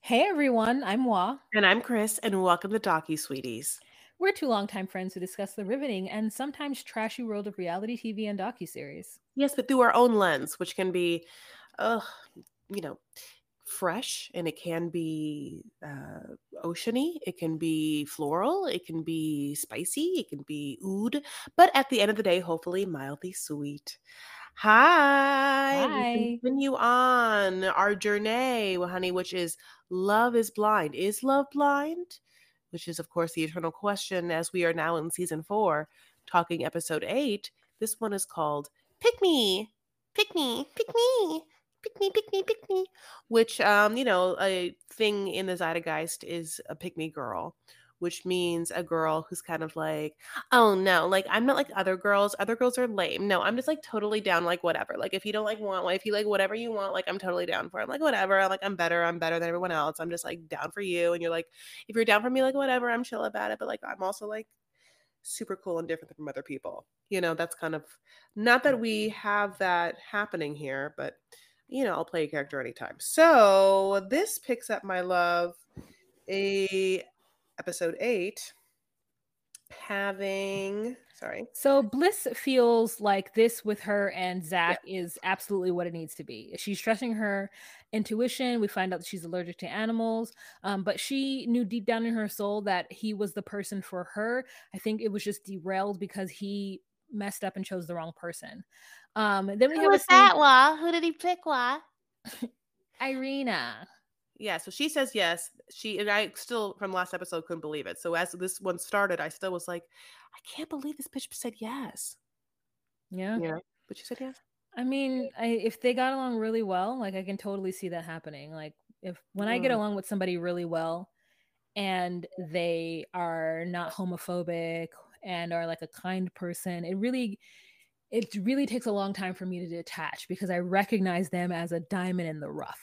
Hey everyone, I'm Wa. And I'm Chris, and welcome to Docu Sweeties. We're two longtime friends who discuss the riveting and sometimes trashy world of reality TV and docu-series. Yes, but through our own lens, which can be, uh, you know, fresh and it can be uh, oceany, it can be floral, it can be spicy, it can be oud, but at the end of the day, hopefully mildly sweet. Hi. Hi. We continue on our journey, well, honey, which is love is blind. Is love blind? Which is, of course, the eternal question as we are now in season four, talking episode eight. This one is called Pick Me, Pick Me, Pick Me, Pick Me, Pick Me, Pick Me, which, um, you know, a thing in the zeitgeist is a pick me girl which means a girl who's kind of like, oh no, like I'm not like other girls. Other girls are lame. No, I'm just like totally down, like whatever. Like if you don't like want, if you like whatever you want, like I'm totally down for. it. I'm like whatever. I'm like I'm better. I'm better than everyone else. I'm just like down for you. And you're like, if you're down for me, like whatever. I'm chill about it. But like I'm also like super cool and different from other people. You know, that's kind of not that we have that happening here, but you know, I'll play a character anytime. So this picks up my love a episode eight, having sorry. So Bliss feels like this with her and Zack yeah. is absolutely what it needs to be. She's trusting her intuition. We find out that she's allergic to animals, um, but she knew deep down in her soul that he was the person for her. I think it was just derailed because he messed up and chose the wrong person. Um, then we Who have was that? Wa? Who did he pick? Wa? Irina. Yeah, so she says yes. She and I still from last episode couldn't believe it. So as this one started, I still was like, I can't believe this bitch said yes. Yeah. Yeah. But she said yes. I mean, I, if they got along really well, like I can totally see that happening. Like if when mm. I get mm. along with somebody really well and they are not homophobic and are like a kind person, it really it really takes a long time for me to detach because I recognize them as a diamond in the rough.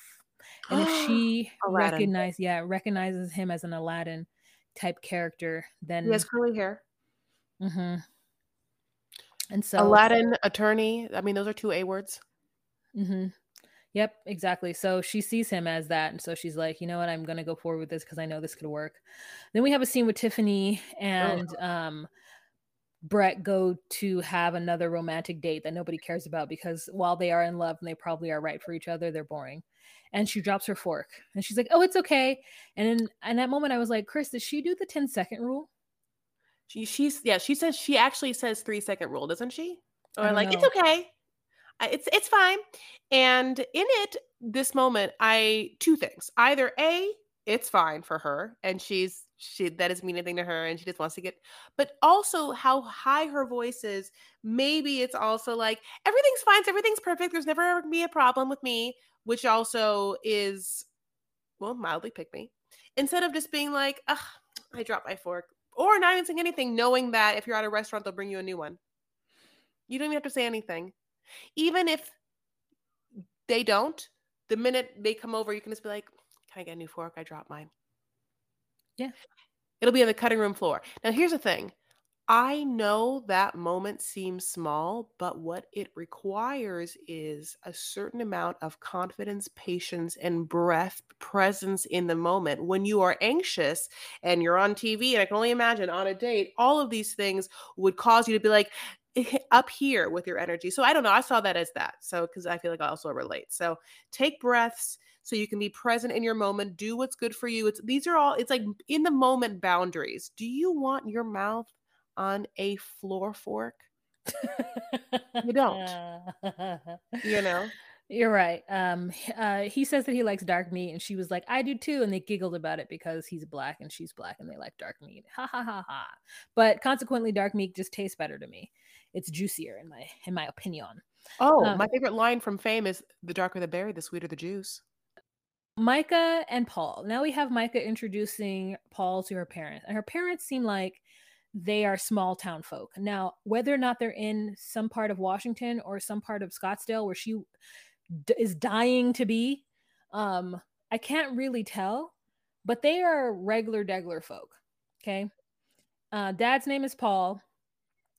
And if she recognize yeah recognizes him as an aladdin type character then he has curly hair. Mm-hmm. and so aladdin attorney. I mean those are two a words. Mm-hmm. yep exactly. So she sees him as that and so she's like you know what? I'm gonna go forward with this because i know this could work. Then we have a scene with tiffany and oh. um Brett go to have another romantic date that nobody cares about because while they are in love and they probably are right for each other, they're boring and she drops her fork and she's like, "Oh, it's okay." And in, that moment, I was like, "Chris, does she do the 10 second rule?" She she's yeah, she says she actually says three second rule, doesn't she? Oh, or like know. it's okay, it's it's fine. And in it, this moment, I two things: either a it's fine for her and she's she that doesn't mean anything to her and she just wants to get but also how high her voice is maybe it's also like everything's fine everything's perfect there's never ever be a problem with me which also is, well, mildly pick me. Instead of just being like, ugh, I dropped my fork, or not even saying anything, knowing that if you're at a restaurant, they'll bring you a new one. You don't even have to say anything. Even if they don't, the minute they come over, you can just be like, Can I get a new fork? I dropped mine. Yeah. It'll be on the cutting room floor. Now, here's the thing I know that moment seems small, but what it requires is a certain amount of confidence, patience, and breath presence in the moment. When you are anxious and you're on TV, and I can only imagine on a date, all of these things would cause you to be like, up here with your energy. So I don't know. I saw that as that. So because I feel like I also relate. So take breaths so you can be present in your moment. Do what's good for you. It's these are all. It's like in the moment boundaries. Do you want your mouth on a floor fork. you don't. you know? You're right. Um, uh, he says that he likes dark meat, and she was like, "I do too," and they giggled about it because he's black and she's black, and they like dark meat. Ha ha ha ha. But consequently, dark meat just tastes better to me. It's juicier in my in my opinion. Oh, um, my favorite line from Fame is "The darker the berry, the sweeter the juice." Micah and Paul. Now we have Micah introducing Paul to her parents, and her parents seem like they are small town folk. Now, whether or not they're in some part of Washington or some part of Scottsdale where she d- is dying to be, um, I can't really tell, but they are regular Degler folk. Okay. Uh, dad's name is Paul.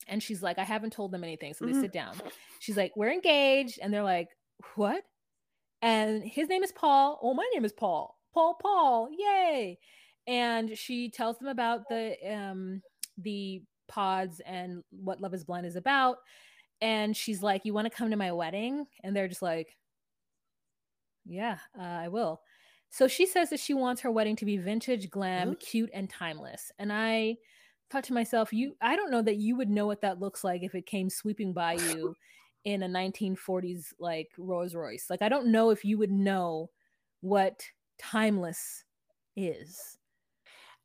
And she's like, I haven't told them anything. So they Mhm. sit down. She's like, We're engaged. And they're like, What? And his name is Paul. Oh, my name is Paul. Paul, Paul. Yay. And she tells them about the um the pods and what Love is Blind is about. And she's like, You want to come to my wedding? And they're just like, Yeah, uh, I will. So she says that she wants her wedding to be vintage, glam, Mhm. cute, and timeless. And I thought to myself, you I don't know that you would know what that looks like if it came sweeping by you in a 1940s like Rolls Royce. Like I don't know if you would know what timeless is.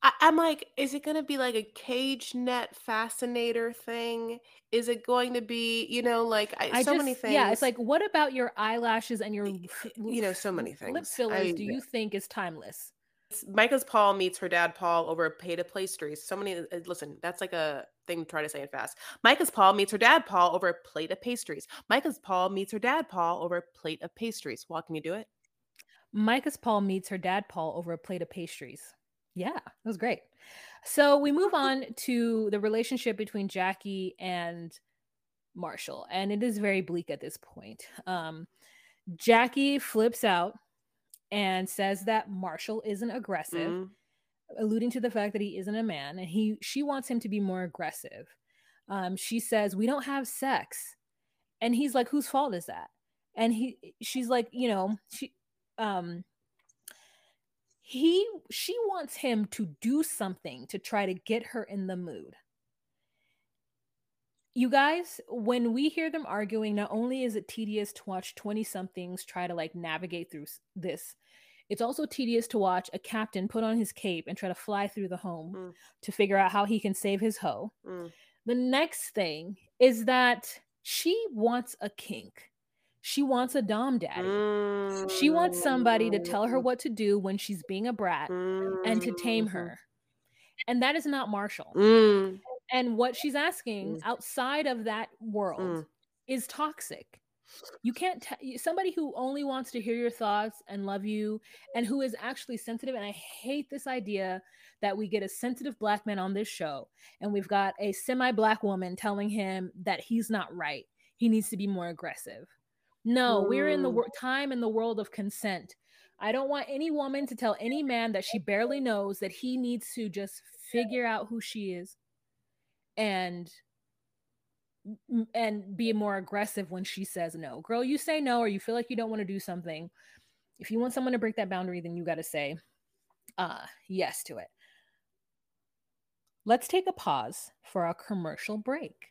I, I'm like, is it going to be like a cage net fascinator thing? Is it going to be, you know, like I, I so just many things? yeah, it's like what about your eyelashes and your you know, so many lip things. fillers I do you think is timeless? It's- Micah's Paul meets her dad Paul over a plate of pastries. So many. uh, Listen, that's like a thing to try to say it fast. Micah's Paul meets her dad Paul over a plate of pastries. Micah's Paul meets her dad Paul over a plate of pastries. Well, can you do it? Micah's Paul meets her dad Paul over a plate of pastries. Yeah, that was great. So we move on to the relationship between Jackie and Marshall, and it is very bleak at this point. Um, Jackie flips out and says that Marshall isn't aggressive, Mm, alluding to the fact that he isn't a man, and he she wants him to be more aggressive. Um, she says, "We don't have sex," and he's like, "Whose fault is that?" And he, she's like, you know, she, um, he, she wants him to do something to try to get her in the mood. You guys, when we hear them arguing, not only is it tedious to watch 20 somethings try to like navigate through this, it's also tedious to watch a captain put on his cape and try to fly through the home Mm. to figure out how he can save his hoe. mm. The next thing is that she wants a kink. She wants a dom daddy. She wants somebody to tell her what to do when she's being a brat and to tame Mhm. her. And that is not Marshall. Mm, And what she's asking Mm. outside of that world Mm. is toxic. You can't t- somebody who only wants to hear your thoughts and love you and who is actually sensitive and I hate this idea that we get a sensitive black man on this show and we've got a semi-black woman telling him that he's not right. He needs to be more aggressive. No, we're in the Mm. wor- time in the world of consent. I don't want any woman to tell any man that she barely knows that he needs to just figure out who she is and and be more aggressive when she says no. Girl, you say no or you feel like you don't want to do something. If you want someone to break that boundary, then you got to say uh yes to it. Let's take a pause for a commercial break.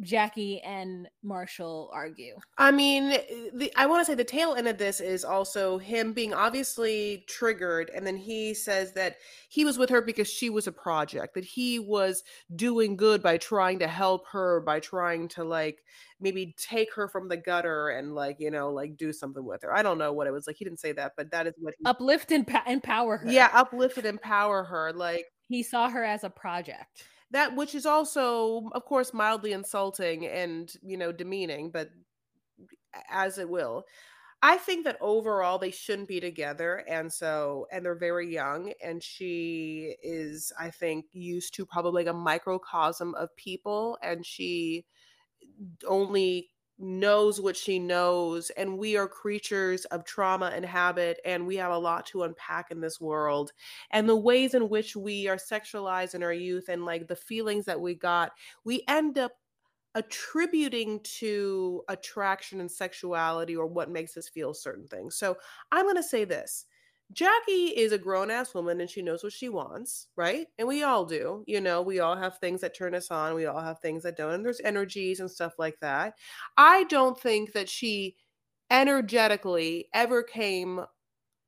Jackie and Marshall argue. I mean, the I want to say the tail end of this is also him being obviously triggered, and then he says that he was with her because she was a project, that he was doing good by trying to help her, by trying to like maybe take her from the gutter and like you know like do something with her. I don't know what it was like. He didn't say that, but that is what he, Uplift and empower her. yeah, uplift and empower her, like He saw her as a project. That, which is also, of course, mildly insulting and you know demeaning, but as it will. I think that overall they shouldn't be together. And so, and they're very young. And she is, I think, used to probably like a microcosm of people. And she mm, only knows what she knows. And we are creatures of trauma and habit. And we have a lot to unpack in this world. And the ways in which we are sexualized in our youth and like the feelings that we got, we end up attributing to attraction and sexuality or what makes us feel certain things. So I'm going to say this. Jackie is a grown ass woman and she knows what she wants, right? And we all do. You know, we all have things that turn us on, we all have things that don't, and there's energies and stuff like that. I don't think that she energetically ever came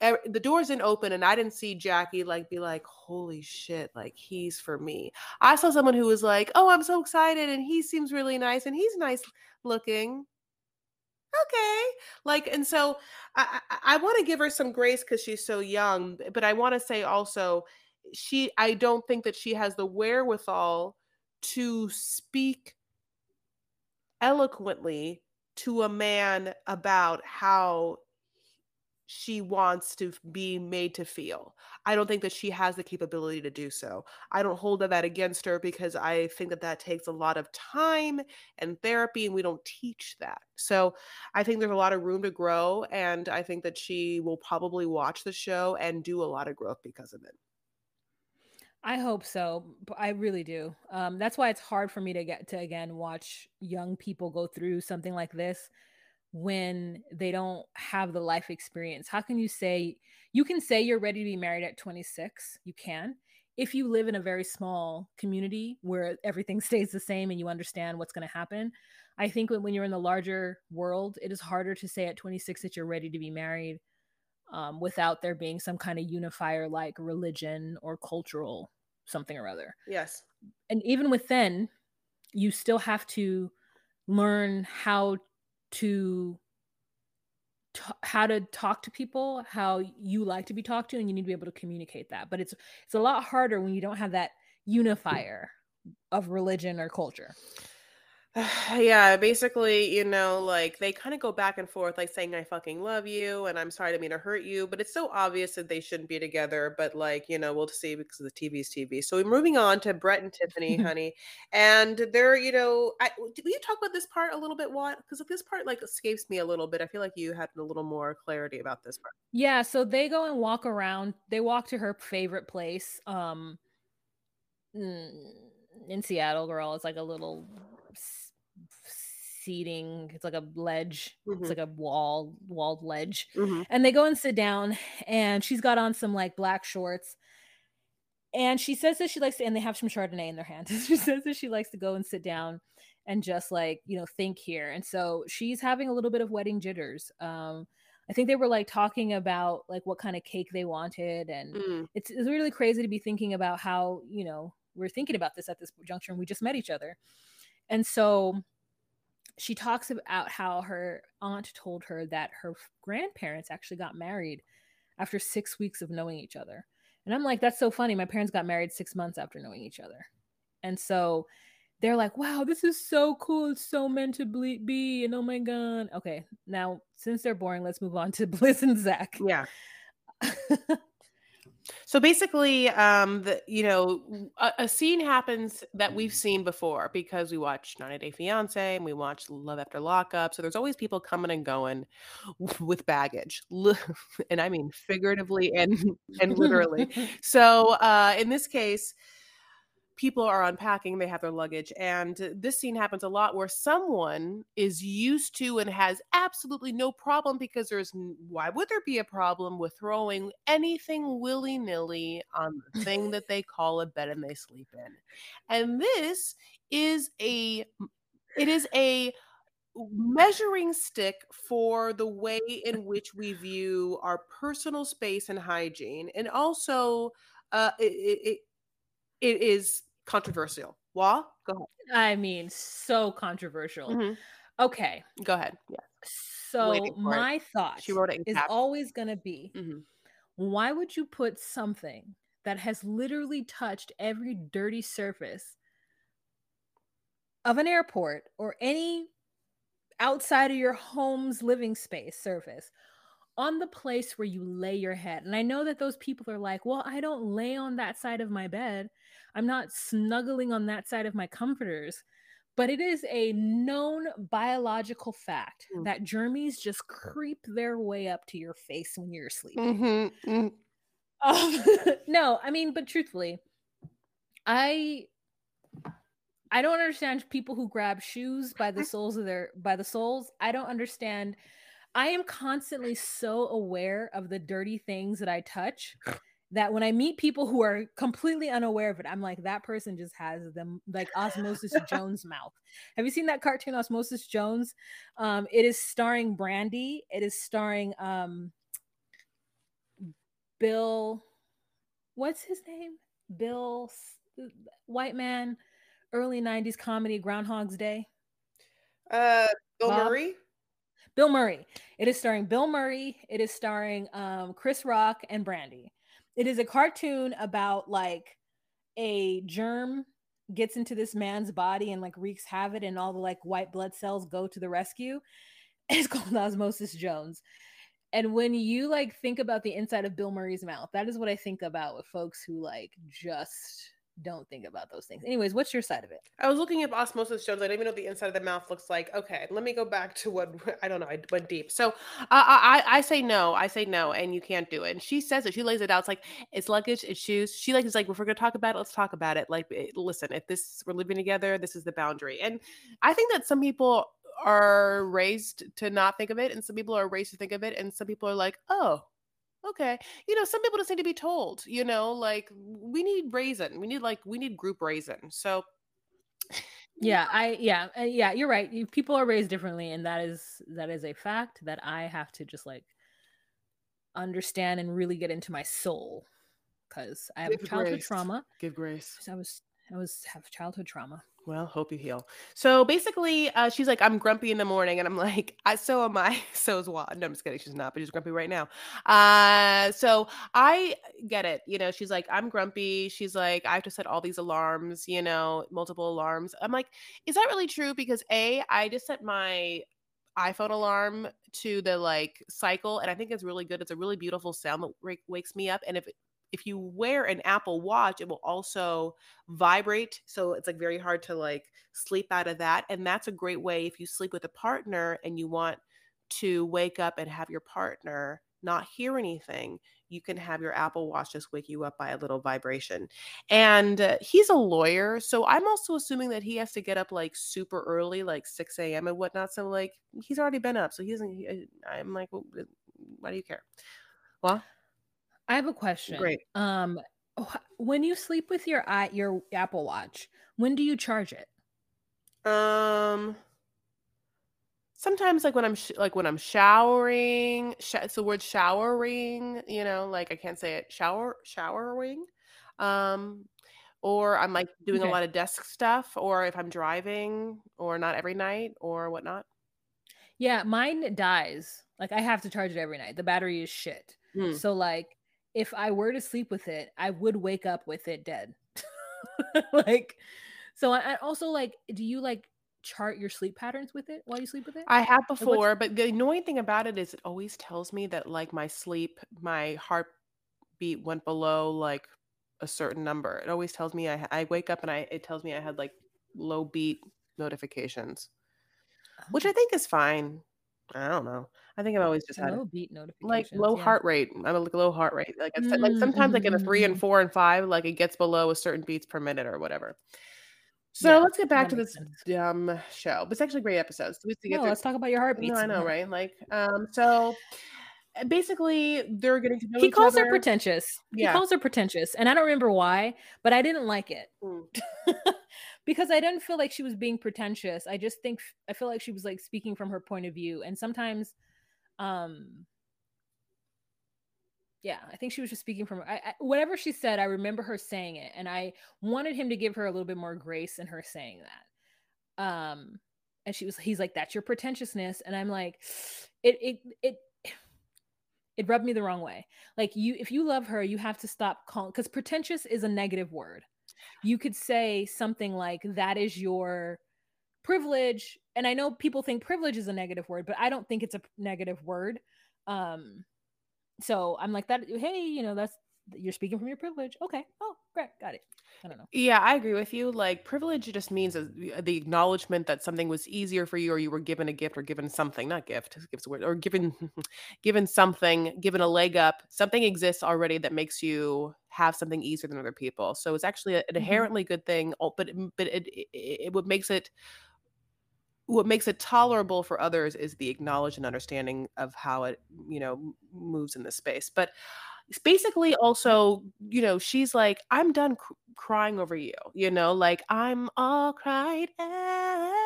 the doors didn't open and I didn't see Jackie like be like, holy shit, like he's for me. I saw someone who was like, oh, I'm so excited and he seems really nice and he's nice looking. Okay. Like, and so I, I, I want to give her some grace because she's so young, but I want to say also, she, I don't think that she has the wherewithal to speak eloquently to a man about how she wants to be made to feel. I don't think that she has the capability to do so. I don't hold that against her because I think that that takes a lot of time and therapy, and we don't teach that. So I think there's a lot of room to grow, and I think that she will probably watch the show and do a lot of growth because of it. I hope so. I really do. Um, that's why it's hard for me to get to again watch young people go through something like this when they don't have the life experience. How can you say you can say you're ready to be married at 26? You can. If you live in a very small community where everything stays the same and you understand what's going to happen, I think when you're in the larger world, it is harder to say at 26 that you're ready to be married um, without there being some kind of unifier like religion or cultural something or other. Yes. And even within, you still have to learn how to t- how to talk to people how you like to be talked to and you need to be able to communicate that. But it's it's a lot harder when you don't have that unifier of religion or culture yeah, basically, you know, like they kind of go back and forth, like saying "I fucking love you" and "I'm sorry to mean to hurt you," but it's so obvious that they shouldn't be together. But like, you know, we'll see because the TV's TV. So we're moving on to Brett and Tiffany, honey, and they're, you know, I, did you talk about this part a little bit? What? Because this part like escapes me a little bit. I feel like you had a little more clarity about this part. Yeah. So they go and walk around. They walk to her favorite place. Um. In Seattle, girl, it's like a little seating. It's like a ledge. Mm-hmm. It's like a wall, walled ledge. Mm-hmm. And they go and sit down, and she's got on some like black shorts. And she says that she likes to, and they have some Chardonnay in their hands. she says that she likes to go and sit down and just like, you know, think here. And so she's having a little bit of wedding jitters. Um, I think they were like talking about like what kind of cake they wanted. And mm. it's, it's really crazy to be thinking about how, you know, we're thinking about this at this juncture and we just met each other. And so she talks about how her aunt told her that her grandparents actually got married after six weeks of knowing each other. And I'm like, that's so funny. My parents got married six months after knowing each other. And so they're like, wow, this is so cool. It's so meant to be. And oh my God. Okay. Now, since they're boring, let's move on to Bliss and Zack. Yeah. So basically, um, the you know, a, a, scene happens that we've seen before because we watch 90 Day Fiance and we watch Love After Lockup. So there's always people coming and going with baggage, and I mean figuratively and and literally. so uh, in this case, people are unpacking, they have their luggage. And this scene happens a lot where someone is used to and has absolutely no problem because there's why would there be a problem with throwing anything willy nilly on the thing that they call a bed and they sleep in? And this is a, it is a, measuring stick for the way in which we view our personal space and hygiene and also uh, it, it, it is controversial. Wah, go ahead. I mean, so controversial. Mm-hmm. Okay. Go ahead. Yeah. So my it. thought she wrote it is always going to be mm-hmm. why would you put something that has literally touched every dirty surface of an airport or any outside of your home's living space surface on the place where you lay your head. And I know that those people are like, well, I don't lay on that side of my bed. I'm not snuggling on that side of my comforters. But it is a known biological fact mm. that germs just creep their way up to your face when you're sleeping. Mm-hmm. Mm. Um, no, I mean, but truthfully, I I don't understand people who grab shoes by the soles of their by the soles. I don't understand I am constantly so aware of the dirty things that I touch that when I meet people who are completely unaware of it, I'm like, that person just has them like Osmosis Jones mouth. Have you seen that cartoon Osmosis Jones? Um, it is starring Brandy. It is starring um Bill, what's his name? Bill, S- white man, early 90s comedy, Groundhog's Day. Uh, Bill Bob? Murray. Bill Murray. It is starring Bill Murray. It is starring um, Chris Rock and Brandy. It is a cartoon about like a germ gets into this man's body and like wreaks havoc, and all the like white blood cells go to the rescue. It's called Osmosis Jones. And when you like think about the inside of Bill Murray's mouth, that is what I think about with folks who like just don't think about those things. Anyways, what's your side of it? I was looking at osmosis Jones. I don't even know what the inside of the mouth looks like. Okay, let me go back to what I don't know. I went deep. So uh, I I say no. I say no, and you can't do it. And she says it. She lays it out. It's like it's luggage, it's shoes. She like is like if we're gonna talk about it, let's talk about it. Like eh, listen, if this we're living together, this is the boundary. And I think that some people are raised to not think of it, and some people are raised to think of it, and some people are like, oh, okay you know some people just need to be told you know like we need raisin we need like we need group raisin so yeah i yeah uh, yeah you're right people are raised differently and that is that is a fact that i have to just like understand and really get into my soul because i have Give childhood grace. trauma give grace i was i was have childhood trauma well hope you heal. So basically uh, she's like i'm grumpy in the morning and i'm like I, so am i so is Wa. no i'm just kidding she's not but she's grumpy right now. Uh so i get it you know she's like i'm grumpy she's like i have to set all these alarms you know multiple alarms. I'm like is that really true? Because a i just set my iphone alarm to the like cycle and i think it's really good it's a really beautiful sound that wake- wakes me up and if if you wear an apple watch it will also vibrate so it's like very hard to like sleep out of that and that's a great way if you sleep with a partner and you want to wake up and have your partner not hear anything you can have your apple watch just wake you up by a little vibration and uh, he's a lawyer so i'm also assuming that he has to get up like super early like 6 a.m and whatnot so like he's already been up so he doesn't he- i'm like well, uh, why do you care? Well i have a question Great. um when you sleep with your your apple watch when do you charge it Um, sometimes like when I'm sh- like when I'm showering, sh- it's the word showering. You know, like I can't say it. Shower, showering. Um, or I'm like doing Okay. a lot of desk stuff, or if I'm driving, or not every night, or whatnot. yeah mine dies like i have to charge it every night the battery is shit Hmm. So like if I were to sleep with it, I would wake up with it dead. like so I, I also like do you like chart your sleep patterns with it while you sleep with it? I have before, but the annoying thing about it is it always tells me that like my sleep, my heartbeat went below like a certain number. It always tells me I I wake up and I it tells me I had like low beat notifications, which I oh. think is fine. I don't know. I think I've always just had low beat notifications. like low yeah. heart rate. I'm a like low heart rate. Like it's like Mm, sometimes like in mhm, three and mhm. four and five, like it gets below a certain beats per minute or whatever. So Yeah, let's get back to this sense. dumb show. But it's actually a great episode. So we have to get No, through- let's talk about your heartbeats. no, I know, right? Like, um, so uh, basically, they're getting to know He calls her pretentious. Yeah. He calls her pretentious, and I don't remember why, but I didn't like it Mm. because I didn't feel like she was being pretentious. I just think I feel like she was like speaking from her point of view, and sometimes, um, yeah, I think she was just speaking from I, I, whatever she said. I remember her saying it, and I wanted him to give her a little bit more grace in her saying that. Um, and she was, he's like, "That's your pretentiousness," and I'm like, it, it, it, it rubbed me the wrong way. Like you, if you love her, you have to stop calling because pretentious is a negative word. You could say something like, "That is your privilege," and I know people think privilege is a negative word, but I don't think it's a negative word. Um, so I'm like that. Hey, you know, that's you're speaking from your privilege. Okay. Oh, great, got it. I don't know. Yeah, I agree with you. Like, privilege just means the acknowledgement that something was easier for you, or you were given a gift, or given something, not gift, gives a word, or given, given something, given a leg up. Something exists already that makes you have something easier than other people. So it's actually an mm-hmm. inherently good thing. But but it, it, it what makes it what makes it tolerable for others is the acknowledge and understanding of how it you know moves in this space but it's basically also you know she's like i'm done cr- crying over you you know like i'm all cried out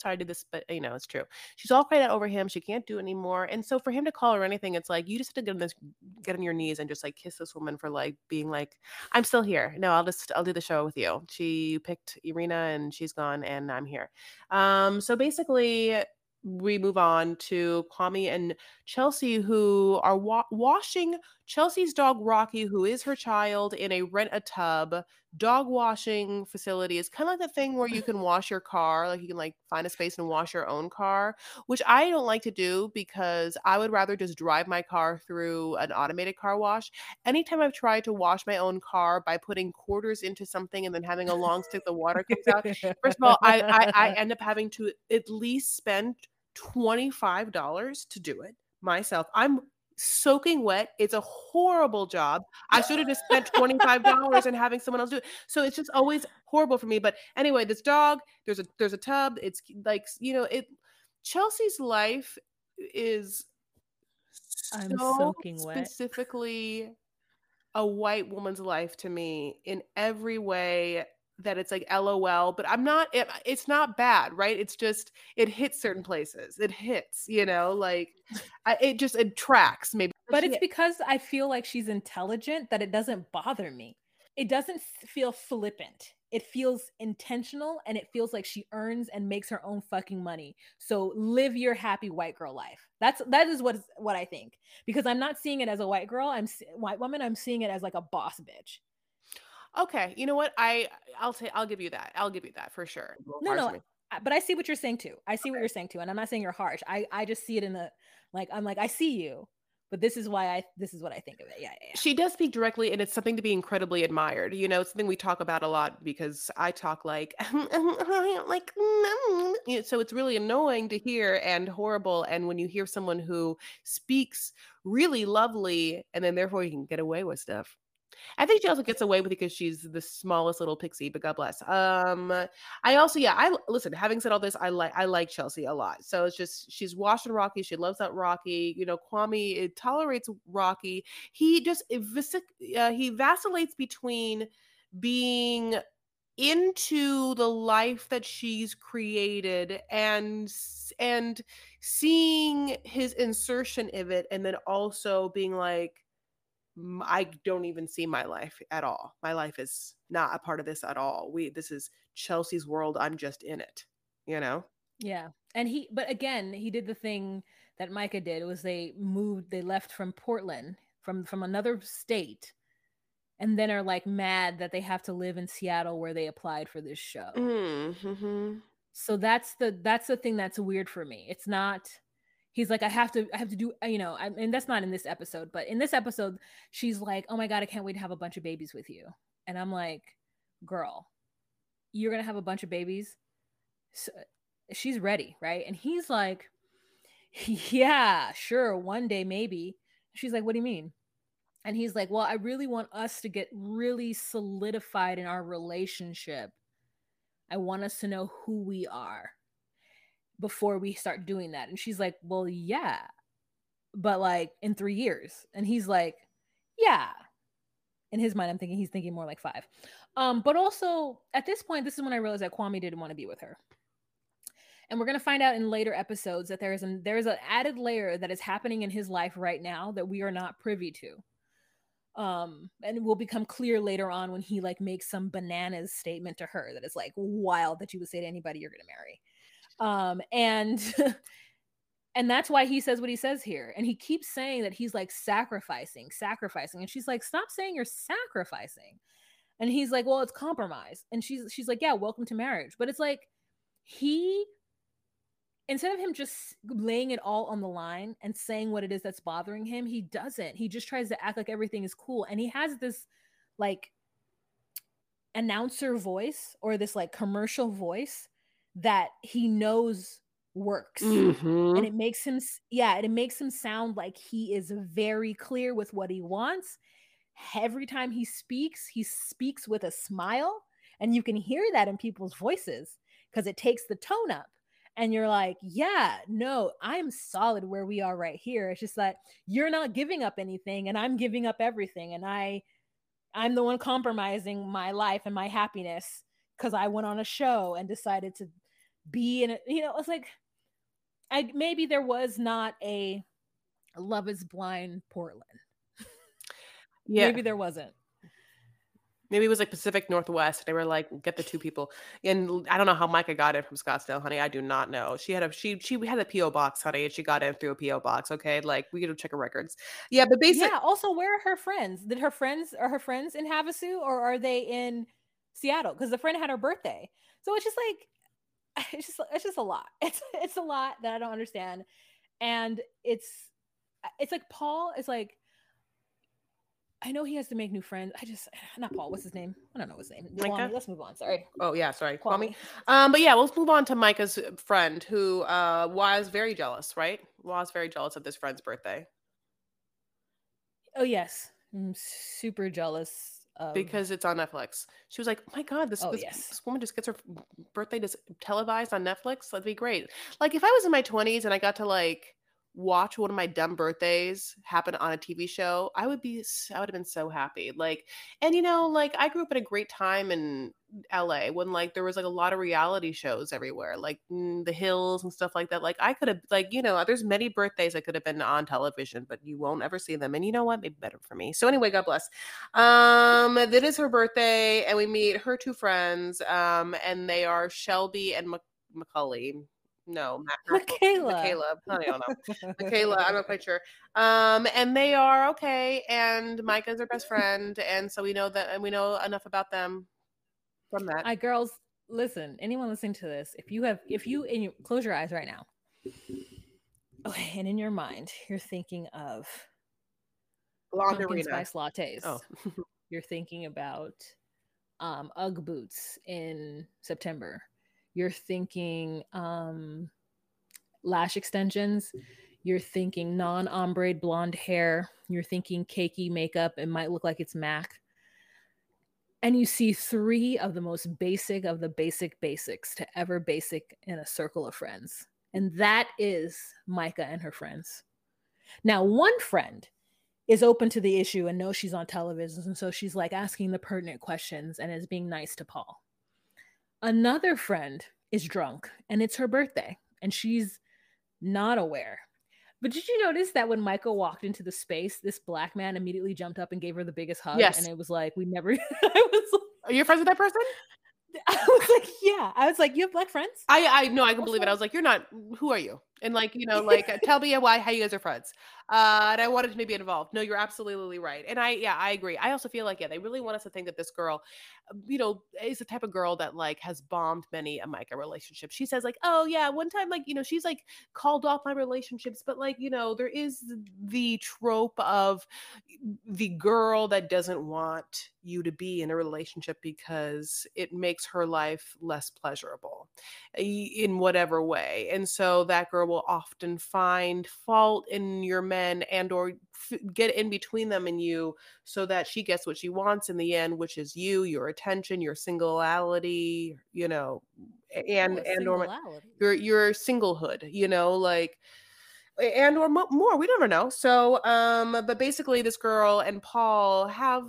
sorry I did this, but you know, it's true. She's all cried out over him. She can't do it anymore. And so for him to call her anything, it's like you just have to get on this get on your knees and just like kiss this woman for like being like, I'm still here. No, I'll just I'll do the show with you. She picked Irina and she's gone and I'm here. Um, so basically we move on to Kwame and Chelsea, who are wa- washing Chelsea's dog Rocky, who is her child, in a rent a tub dog washing facility. It's kind of like the thing where you can wash your car, like you can like find a space and wash your own car, which I don't like to do because I would rather just drive my car through an automated car wash. Anytime I've tried to wash my own car by putting quarters into something and then having a long stick, the water comes out. First of all, I, I, I end up having to at least spend $25 to do it myself. I'm soaking wet. It's a horrible job. I should have just spent $25 and having someone else do it. So it's just always horrible for me. But anyway, this dog, there's a there's a tub. It's like, you know, it Chelsea's life is I'm so soaking wet. specifically a white woman's life to me in every way that it's like lol but i'm not it, it's not bad right it's just it hits certain places it hits you know like I, it just it tracks maybe but it's because I feel like she's intelligent that it doesn't bother me. It doesn't feel flippant. It feels intentional and it feels like she earns and makes her own fucking money. So live your happy white girl life. That's that is what is what I think. Because I'm not seeing it as a white girl, I'm white woman, I'm seeing it as like a boss bitch. Okay you know what i i'll say i'll give you that i'll give you that for sure No, no, on me. I- but I see what you're saying too. I see what you're saying too, and I'm not saying you're harsh. I I just see it in the like I'm like I see you, but this is why I this is what I think of it. Yeah, yeah, yeah. she does speak directly and it's something to be incredibly admired you know it's something we talk about a lot because i talk like like mm, know, so it's really annoying to hear and horrible and when you hear someone who speaks really lovely and then therefore you can get away with stuff I think she also gets away with it because she's the smallest little pixie, but God bless. Um, I also, yeah, I listen. Having said all this, I like I like Chelsea a lot. So it's just she's watching Rocky. She loves that Rocky. You know, Kwame it tolerates Rocky. He just uh, he vacillates between being into the life that she's created and and seeing his insertion of it and then also being like "M- I don't even see my life at all. My life is not a part of this at all. We this is Chelsea's world. I'm just in it. You know? Yeah. And he but again, he did the thing that Micah did was they moved they left from Portland from from another state and then are like mad that they have to live in Seattle where they applied for this show. Mm-hmm. So that's the that's the thing that's weird for me. It's not he's like I have to I have to do uh, you know, I, and that's not in this episode, but in this episode she's like, "Oh my god, I can't wait to have a bunch of babies with you." And I'm like, "Girl, you're to have a bunch of babies?" So, she's ready, right? And he's like, "Yeah, sure, one day maybe." She's like, "What do you mean?" And he's like, "Well, I really want us to get really solidified in our relationship. I want us to know who we are before we start doing that." And she's like, "Well, yeah. But like in 3 years." And he's like, "Yeah." In his mind, I'm thinking he's thinking more like 5. Um, but also at this point, this is when I realized that Kwame didn't want to be with her and we're going to find out in later episodes that there is an there is an added layer that is happening in his life right now that we are not privy to um and will become clear later on when he like makes some bananas statement to her that is like wild that you would say to anybody you're going to marry um and and that's why he says what he says here. And he keeps saying that he's like sacrificing sacrificing. And she's like stop saying you're sacrificing. And he's like well it's compromise. And she's she's like yeah welcome to marriage. But it's like he instead of him just laying it all on the line and saying what it is that's bothering him, he doesn't. He just tries to act like everything is cool. And he has this like announcer voice or this like commercial voice that he knows works. Mhm. And it makes him, yeah, it makes him sound like he is very clear with what he wants. Every time he speaks, he speaks with a smile. And you can hear that in people's voices because it takes the tone up and you're like, yeah, no, I'm solid where we are right here. It's just that you're not giving up anything and I'm giving up everything and I I'm the one compromising my life and my happiness cuz I went on a show and decided to be in it. You know, it's like I maybe there was not a Love is Blind Portland. Yeah. Maybe there wasn't. Maybe it was like Pacific Northwest. They were like, get the two people. And I don't know how Micah got in from Scottsdale, honey. I do not know. She had a she she had a PO box, honey, and she got in through a PO box. Okay, like we gotta check her records. Yeah, but basically, Yeah. Also, where are her friends? Did her friends are her friends in Havasu or are they in Seattle? Because the friend had her birthday. So it's just like it's just it's just a lot. It's it's a lot that I don't understand. And it's it's like Paul is like I know he has to make new friends. I just not Paul. What's his name? I don't know his name. Micah? Let's move on. Sorry. oh yeah, sorry, Kwame. Kwame. Um, but yeah, let's move on to Micah's friend, who uh was very jealous, right? Was very jealous of this friend's birthday Oh yes. I'm super jealous of because it's on Netflix. She was like, "Oh my god, this Oh, this, yes. this woman just gets her birthday just televised on Netflix. That'd be great." Like if I was in my twenties and I got to like watch one of my dumb birthdays happen on a TV show, I would be I would have been so happy. Like and you know, like I grew up at a great time in LA when like there was like a lot of reality shows everywhere, like mm, The Hills and stuff like that. Like I could have like, you know, there's many birthdays that could have been on television, but you won't ever see them. And you know what? Maybe better for me. So anyway, God bless. Um, that is her birthday, and we meet her two friends. Um, and they are Shelby and Mac- Macaulay. No, Ma- Michaela. Michaela. I don't know. Michaela, I'm not quite sure. Um, and they are okay, and Micah's their best friend, and so we know that, and we know enough about them from that. I girls, listen, anyone listening to this, if you have if you in your close your eyes right now. Okay, and in your mind, you're thinking of spice lattes. Oh, You're thinking about um Ugg boots in September. You're thinking um lash extensions. You're thinking non-ombre blonde hair. You're thinking cakey makeup. It might look like it's MAC. And you see three of the most basic of the basic basics to ever basic in a circle of friends. And that is Micah and her friends. Now, one friend is open to the issue and knows she's on television. And so she's like asking the pertinent questions and is being nice to Paul. Another friend is drunk and it's her birthday and she's not aware. But did you notice that when Michael walked into the space, this black man immediately jumped up and gave her the biggest hug? Yes. And it was like, we never, I was are you friends with that person? I was like, yeah. I was like, you have black friends? I I know I can believe it. I was like, you're not. Who are you? And like you know, like tell me why how you guys are friends. Uh, and I wanted to maybe be involved. No, you're absolutely right. And I yeah I agree. I also feel like yeah they really want us to think that this girl, uh, you know, is the type of girl that like has bombed many a Micah relationship. She says like, oh yeah, one time like you know she's like called off my relationships, but like you know there is the trope of the girl that doesn't want you to be in a relationship because it makes her life less pleasurable in whatever way and so that girl will often find fault in your men and or f- get in between them and you so that she gets what she wants in the end which is you your attention your singularity you know and Oh, and or your your singlehood you know like and or mo- more we never know. So um but basically this girl and paul have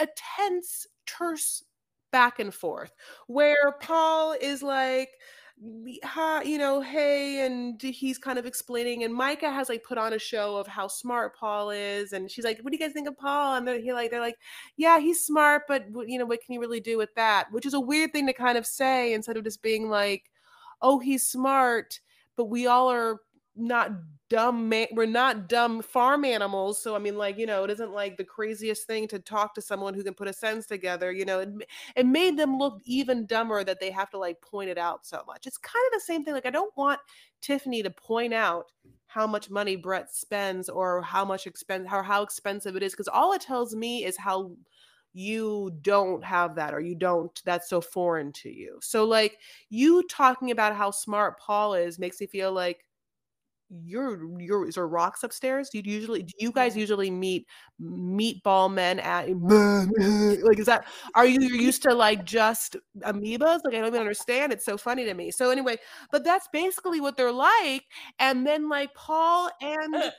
a tense terse back and forth where paul is like "Me- you know hey and he's kind of explaining and micah has like put on a show of how smart paul is and she's like what do you guys think of paul? And they're he like they're like yeah he's smart but you know what can you really do with that? Which is a weird thing to kind of say instead of just being like oh he's smart but we all are not dumb man we're not dumb farm animals so i mean like you know it isn't like the craziest thing to talk to someone who can put a sentence together you know it, it made them look even dumber that they have to like point it out so much. It's kind of the same thing like i don't want tiffany to point out how much money brett spends or how much expense or how expensive it is because all it tells me is how you don't have that or you don't that's so foreign to you. So like you talking about how smart paul is makes me feel like you're you're is there rocks upstairs? Do you usually do you guys usually meet meatball men at like is that are you you're used to like just amoebas? Like I don't even understand. It's so funny to me. So anyway, but that's basically what they're like. And then like Paul and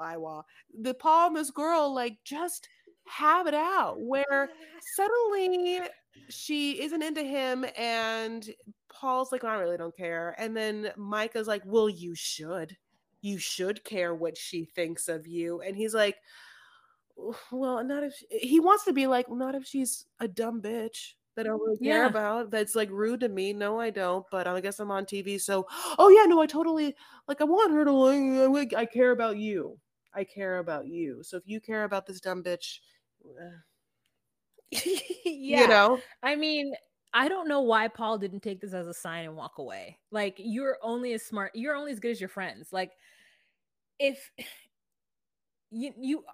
Biwa, the Paul and this girl like just have it out where suddenly she isn't into him and Paul's like, I really don't care. And then Micah's like, Well, you should. You should care what she thinks of you. And he's like, Well, not if he wants to be like, well, not if she's a dumb bitch that I don't really care Yeah. about. That's like rude to me. No, I don't. But I guess I'm on TV. So, oh yeah, no, I totally like. I want her to like. I care about you. I care about you. So if you care about this dumb bitch, eh, yeah. you know, I mean, I don't know why Paul didn't take this as a sign and walk away. Like you're only as smart, you're only as good as your friends. Like if you you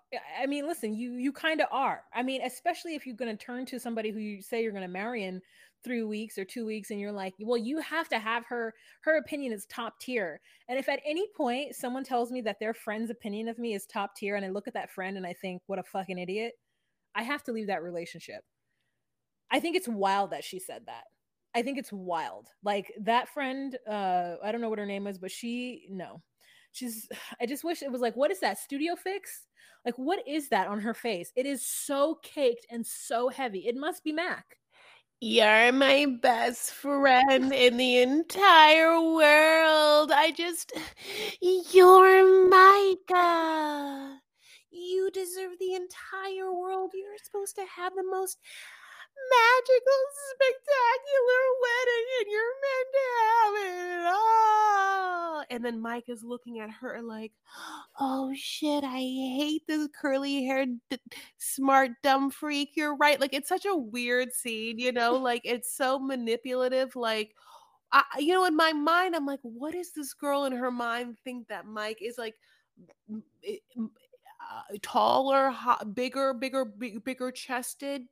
I mean, listen, you you kind of are. I mean, especially if you're going to turn to somebody who you say you're going to marry in 3 weeks or 2 weeks and you're like, "Well, you have to have her her opinion is top tier." And if at any point someone tells me that their friend's opinion of me is top tier and I look at that friend and I think, "What a fucking idiot." I have to leave that relationship. I think it's wild that she said that. I think it's wild. Like that friend, uh, I don't know what her name is, but she no. She's I just wish it was like, what is that? Studio fix? Like, what is that on her face? It is so caked and so heavy. It must be Mac. You're my best friend in the entire world. I just. You're Micah. You deserve the entire world. You're supposed to have the most magical, spectacular wedding, and you're meant to have it all. and then Mike is looking at her like, oh shit, I hate this curly haired, d- smart, dumb freak. You're right. Like, it's such a weird scene, you know, like, it's so manipulative. Like, I, you know, in my mind, I'm like, what does this girl in her mind think that Mike is like m- i- m- uh, taller, bigger, bigger, big, bigger chested,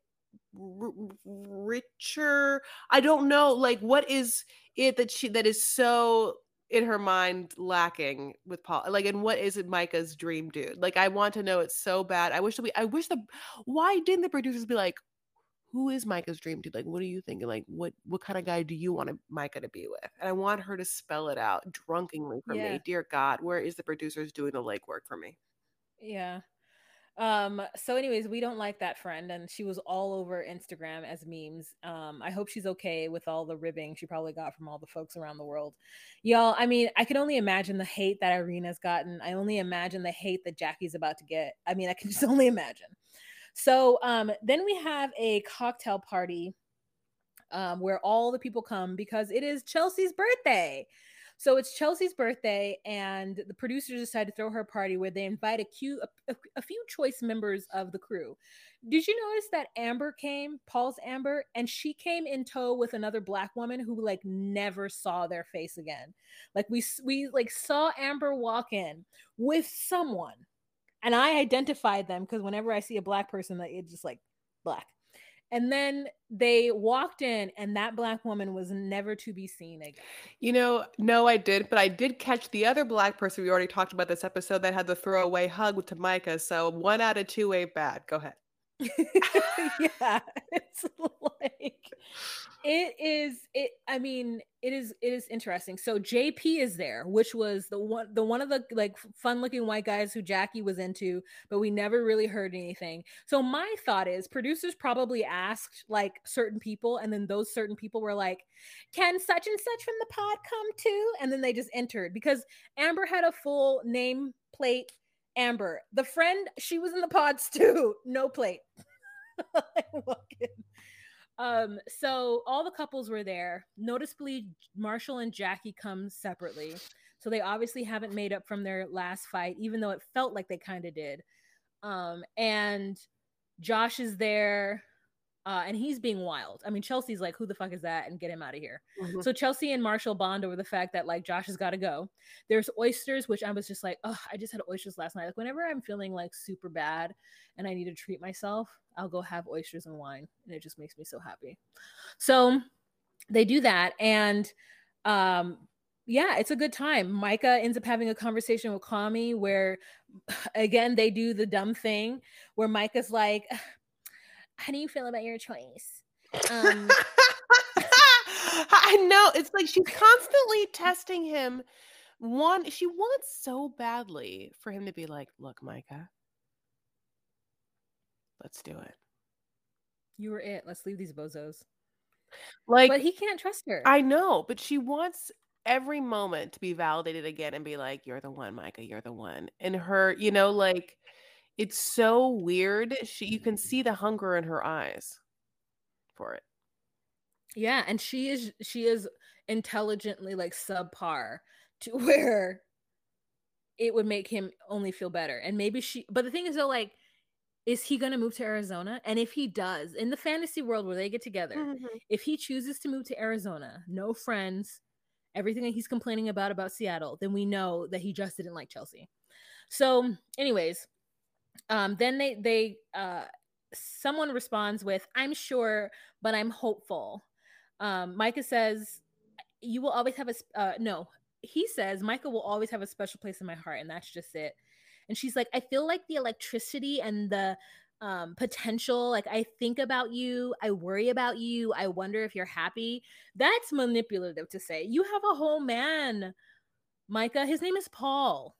richer? I don't know. Like, what is it that she that is so in her mind lacking with Paul? Like, and what is it Micah's dream dude? Like, I want to know it so bad. I wish that we. I wish the. Why didn't the producers be like? Who is Micah's dream dude? Like, what are you thinking? Like, what what kind of guy do you want Micah to be with? And I want her to spell it out drunkenly for Yeah. me. Dear God, where is the producers doing the legwork for me? Yeah. Um, so anyways, we don't like that friend, and she was all over Instagram as memes. Um, I hope she's okay with all the ribbing she probably got from all the folks around the world. Y'all, I mean, I can only imagine the hate that Irina's gotten. I only imagine the hate that Jackie's about to get. I mean, I can just only imagine. So um, then we have a cocktail party um, where all the people come because it is Chelsea's birthday. So it's Chelsea's birthday, and the producers decide to throw her a party where they invite a, few, a, a few choice members of the crew. Did you notice that Amber came, Paul's Amber, and she came in tow with another black woman who like never saw their face again. Like we we like saw Amber walk in with someone, and I identified them because whenever I see a black person, that it's just like black. And then they walked in, and that black woman was never to be seen again. You know, no, I did, but I did catch the other black person we already talked about this episode that had the throwaway hug to Micah. So one out of two ain't bad. Go ahead. yeah, it's like it is it I mean, it is it is interesting. So JP is there, which was the one the one of the like fun-looking white guys who Jackie was into, but we never really heard anything. So my thought is producers probably asked like certain people and then those certain people were like, "Can such and such from the pod come too?" And then they just entered because Amber had a full name plate Amber, the friend, she was in the pods too. No plate. Um, so all the couples were there. Noticeably, Marshall and Jackie come separately. So they obviously haven't made up from their last fight, even though it felt like they kind of did. Um, and Josh is there. Uh, and he's being wild. I mean, Chelsea's like, who the fuck is that? And get him out of here. Mhm. So Chelsea and Marshall bond over the fact that like Josh has got to go. There's oysters, which I was just like, oh, I just had oysters last night. Like whenever I'm feeling like super bad and I need to treat myself, I'll go have oysters and wine, and it just makes me so happy. So they do that, and um, yeah, it's a good time. Micah ends up having a conversation with Kwame where, again, they do the dumb thing where Micah's like, "How do you feel about your choice?" Um, I know. It's like she's constantly testing him. One, she wants so badly for him to be like, look, Micah. Let's do it. You were it. Let's leave these bozos. Like but he can't trust her. I know, but she wants every moment to be validated again and be like, "You're the one, Micah. You're the one." And her, you know, like it's so weird. She, you can see the hunger in her eyes for it. Yeah, and she is she is intelligently like subpar to where it would make him only feel better. And maybe she but the thing is though like is he going to move to Arizona? And if he does, in the fantasy world where they get together, Mhm. if he chooses to move to Arizona, no friends, everything that he's complaining about about Seattle, then we know that he just didn't like Chelsea. So, anyways, um, then they they uh, someone responds with, "I'm sure, but I'm hopeful." Um, Micah says, "You will always have a uh, no." He says, "Micah will always have a special place in my heart," and that's just it. And she's like, "I feel like the electricity and the um, potential. Like I think about you, I worry about you, I wonder if you're happy." That's manipulative to say. You have a whole man, Micah. His name is Paul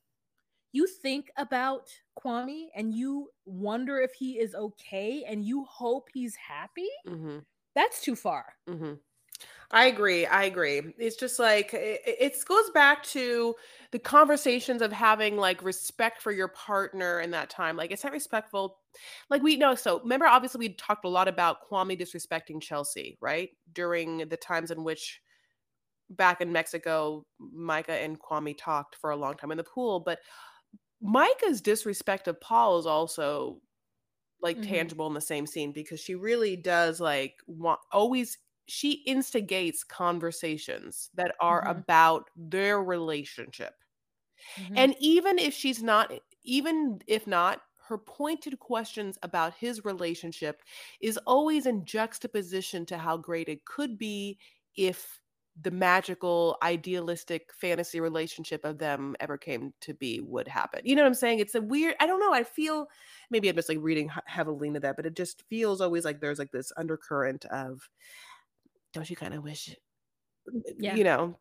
you think about Kwame and you wonder if he is okay and you hope he's happy, Mm-hmm. that's too far. Mm-hmm. I agree. I agree. It's just like it, it goes back to the conversations of having like respect for your partner in that time. Like it's not respectful. Like we know. So remember, obviously, we talked a lot about Kwame disrespecting Chelsea, right? During the times in which back in Mexico, Micah and Kwame talked for a long time in the pool. But Micah's disrespect of Paul is also like Mhm. tangible in the same scene because she really does like want always she instigates conversations that are Mhm. about their relationship. Mhm. And even if she's not even if not her pointed questions about his relationship is always in juxtaposition to how great it could be if the magical idealistic fantasy relationship of them ever came to be would happen you know what i'm saying it's a weird i don't know i feel maybe i'm just like reading heavily into that but it just feels always like there's like this undercurrent of don't you kind of wish Yeah. you know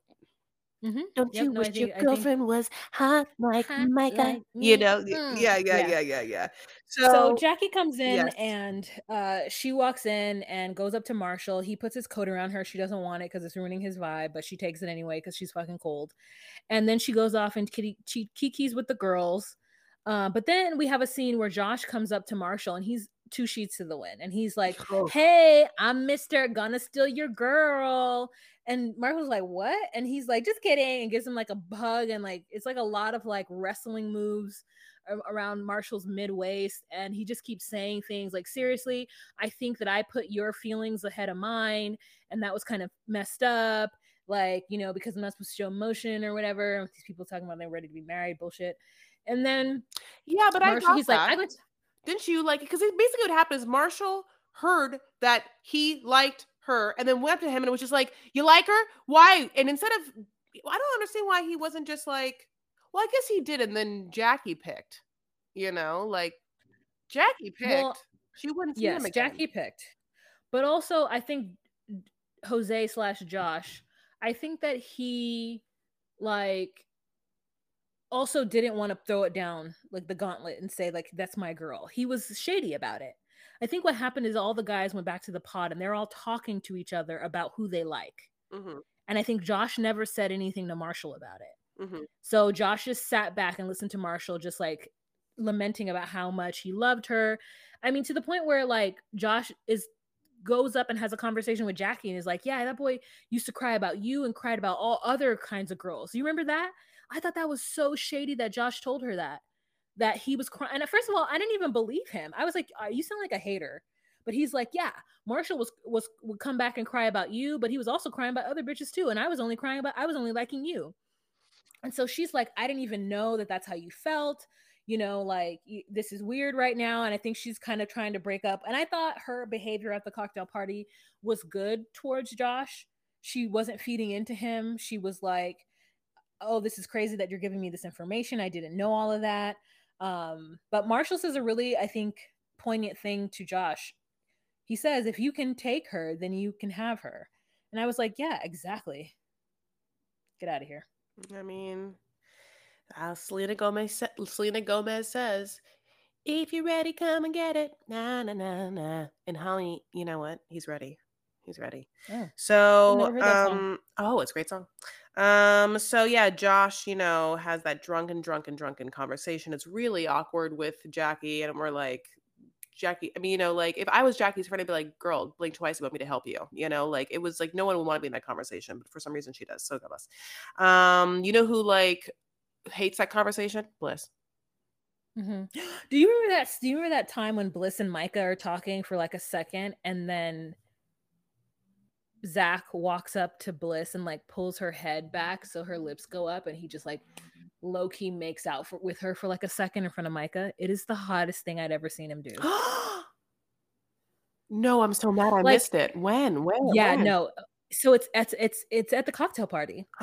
Mhm. don't Yep, you no, wish your think- think- girlfriend was hot like Hot Micah? like you know, Mm. yeah, yeah, Yeah. yeah, yeah, yeah. So, So, Jackie comes in yes. and uh, she walks in and goes up to Marshall. He puts his coat around her. She doesn't want it because it's ruining his vibe, but she takes it anyway because she's fucking cold. And then she goes off and kitty, she kikis with the girls. Uh, but then we have a scene where Josh comes up to Marshall and he's two sheets to the wind and he's like, Oh. "Hey, I'm Mister Gonna Steal Your Girl." And Marshall's like, "What?" And he's like, "Just kidding," and gives him like a hug and like it's like a lot of like wrestling moves around Marshall's mid waist, and he just keeps saying things like, "Seriously, I think that I put your feelings ahead of mine, and that was kind of messed up." Like, you know, because I'm not supposed to show emotion or whatever. And these people talking about they're ready to be married, bullshit. And then yeah, but I Marshall, got he's that. like, I went. didn't you like because basically what happened is Marshall heard that he liked her and then went up to him and it was just like, You like her? Why? And instead of I don't understand why he wasn't just like, Well, I guess he did, and then Jackie picked. You know, like Jackie picked. Well, she wouldn't see yes, him again. Jackie picked. But also, I think Jose slash Josh, I think that he like also didn't want to throw it down like the gauntlet and say like that's my girl. He was shady about it. I think what happened is all the guys went back to the pod and they're all talking to each other about who they like. Mhm, And I think Josh never said anything to Marshall about it. mhm. So Josh just sat back and listened to Marshall just like lamenting about how much he loved her. I mean, to the point where like Josh is goes up and has a conversation with Jackie and is like, Yeah, that boy used to cry about you and cried about all other kinds of girls. You remember that? I thought that was so shady that Josh told her that. That he was crying. And first of all, I didn't even believe him. I was like, "Uh, you sound like a hater. But he's like, yeah, Marshall was was would come back and cry about you, but he was also crying about other bitches too. And I was only crying about I was only liking you. And so she's like, I didn't even know that that's how you felt. You know, like y- this is weird right now. And I think she's kind of trying to break up. And I thought her behavior at the cocktail party was good towards Josh. She wasn't feeding into him. She was like, oh, this is crazy that you're giving me this information. I didn't know all of that. Um, but Marshall says a really, I think, poignant thing to Josh. He says, if you can take her, then you can have her. And I was like, yeah, exactly. Get out of here. I mean, uh, Selena Gomez. Selena Gomez says, If you're ready, come and get it. Na na na na. And Holly, you know what? He's ready. He's ready. Oh. So, never heard that song. um, oh, it's a great song. Um, so yeah, Josh, you know, has that drunken, drunken, drunken conversation. It's really awkward with Jackie, and we're like, Jackie, I mean, you know, like if I was Jackie's friend, I'd be like, girl, blink twice, want me to help you. You know, like it was like no one would want to be in that conversation, but for some reason she does. So God bless. Um, you know who like hates that conversation? Bliss. Mhm. Do you remember that? Do you remember that time when Bliss and Micah are talking for like a second, and then Zack walks up to Bliss and like pulls her head back so her lips go up, and he just like low key makes out for, with her for like a second in front of Micah. It is the hottest thing I'd ever seen him do. no, I'm so mad I Like- missed it. When? When? yeah, when? no. So it's it's it's it's at the cocktail party.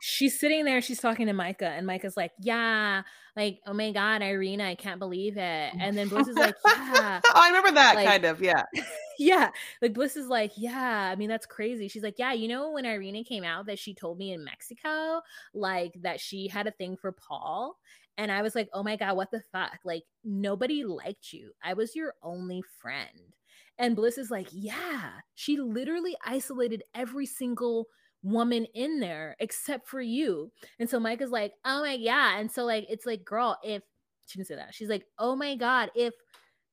she's sitting there she's talking to micah and micah's like yeah like oh my god irina i can't believe it. And then bliss is like yeah. Oh, I remember that Like- kind of. Yeah. yeah like bliss is like yeah i mean that's crazy. She's like yeah you know when irina came out that she told me in mexico like that she had a thing for paul? And i was like oh my god what the fuck? Like nobody liked you. I was your only friend. And bliss is like yeah. She literally isolated every single woman in there except for you and so mike is like oh my yeah and so like it's like girl if she didn't say that she's like oh my god if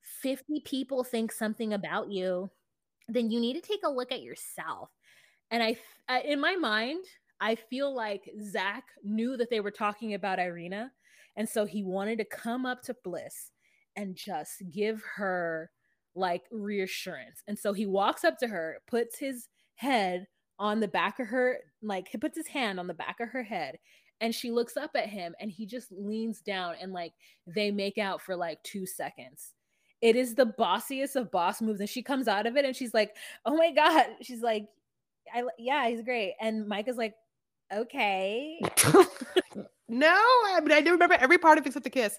50 people think something about you, then you need to take a look at yourself. And I, I in my mind, I feel like Zack knew that they were talking about Irina. And so he wanted to come up to Bliss and just give her like reassurance. And so he walks up to her, puts his head on the back of her, like he puts his hand on the back of her head. And she looks up at him and he just leans down and like they make out for like two seconds. It is the bossiest of boss moves and she comes out of it and she's like oh my god. She's like I, yeah he's great. And mike is like okay no, I mean I do remember every part of it except the kiss.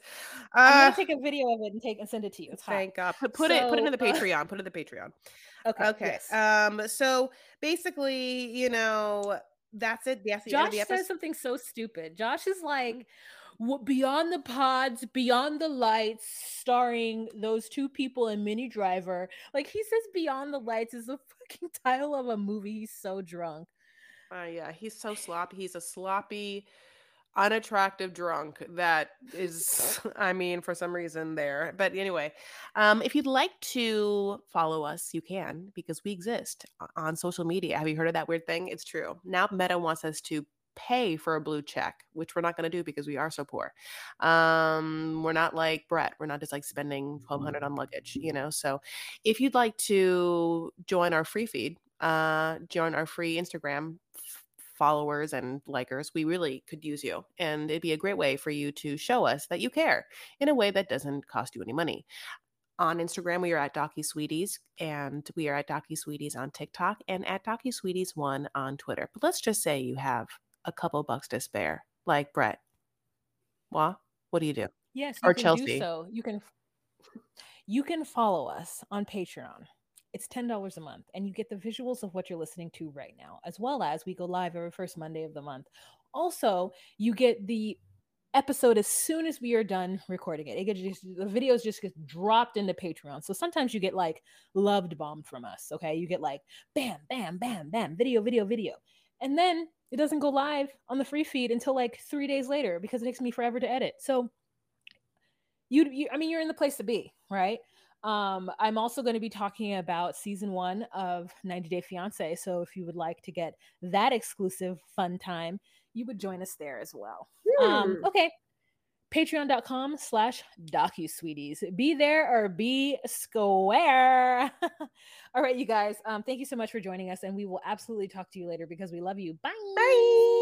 i'm Uh, gonna take a video of it and take and send it to you it's hot thank God. Put, put it put it in So, the uh, Patreon. Put it in the Patreon. okay Okay. yes. Um. So basically, you know, that's it. That's the josh says something so stupid josh is like beyond the pods beyond the lights starring those two people and Minnie Driver like he says beyond the lights is the fucking title of a movie he's so drunk Uh, yeah, he's so sloppy. He's a sloppy, unattractive drunk that is, I mean, for some reason there. But anyway, um, if you'd like to follow us, you can because we exist on social media. Have you heard of that weird thing? It's true. Now Meta wants us to pay for a blue check, which we're not going to do because we are so poor. Um, we're not like Brett. We're not just like spending twelve hundred on luggage, you know. So, if you'd like to join our free feed, uh, join our free Instagram followers and likers, we really could use you, and it'd be a great way for you to show us that you care in a way that doesn't cost you any money. On Instagram, we are at DocuSweeties, and we are at DocuSweeties on TikTok and at DocuSweeties One on Twitter. But let's just say you have a couple bucks to spare, like Brett. Well, what do you do? Yes, you Or Chelsea. do so. You can you can follow us on Patreon. It's ten dollars a month, and you get the visuals of what you're listening to right now, as well as we go live every first Monday of the month. Also, you get the episode as soon as we are done recording it. It gets just the videos just get dropped into Patreon. So sometimes you get like loved bombed from us. Okay, you get like bam, bam, bam, bam, video, video, video, and then it doesn't go live on the free feed until like three days later because it takes me forever to edit. So you, you I mean, you're in the place to be, right? Um, I'm also going to be talking about season one of 90 Day Fiance. So if you would like to get that exclusive fun time, you would join us there as well. Um, Hmm. okay. Patreon.com slash DocuSweeties. Be there or be square. All right, you guys. Um, thank you so much for joining us, and we will absolutely talk to you later because we love you. Bye. Bye.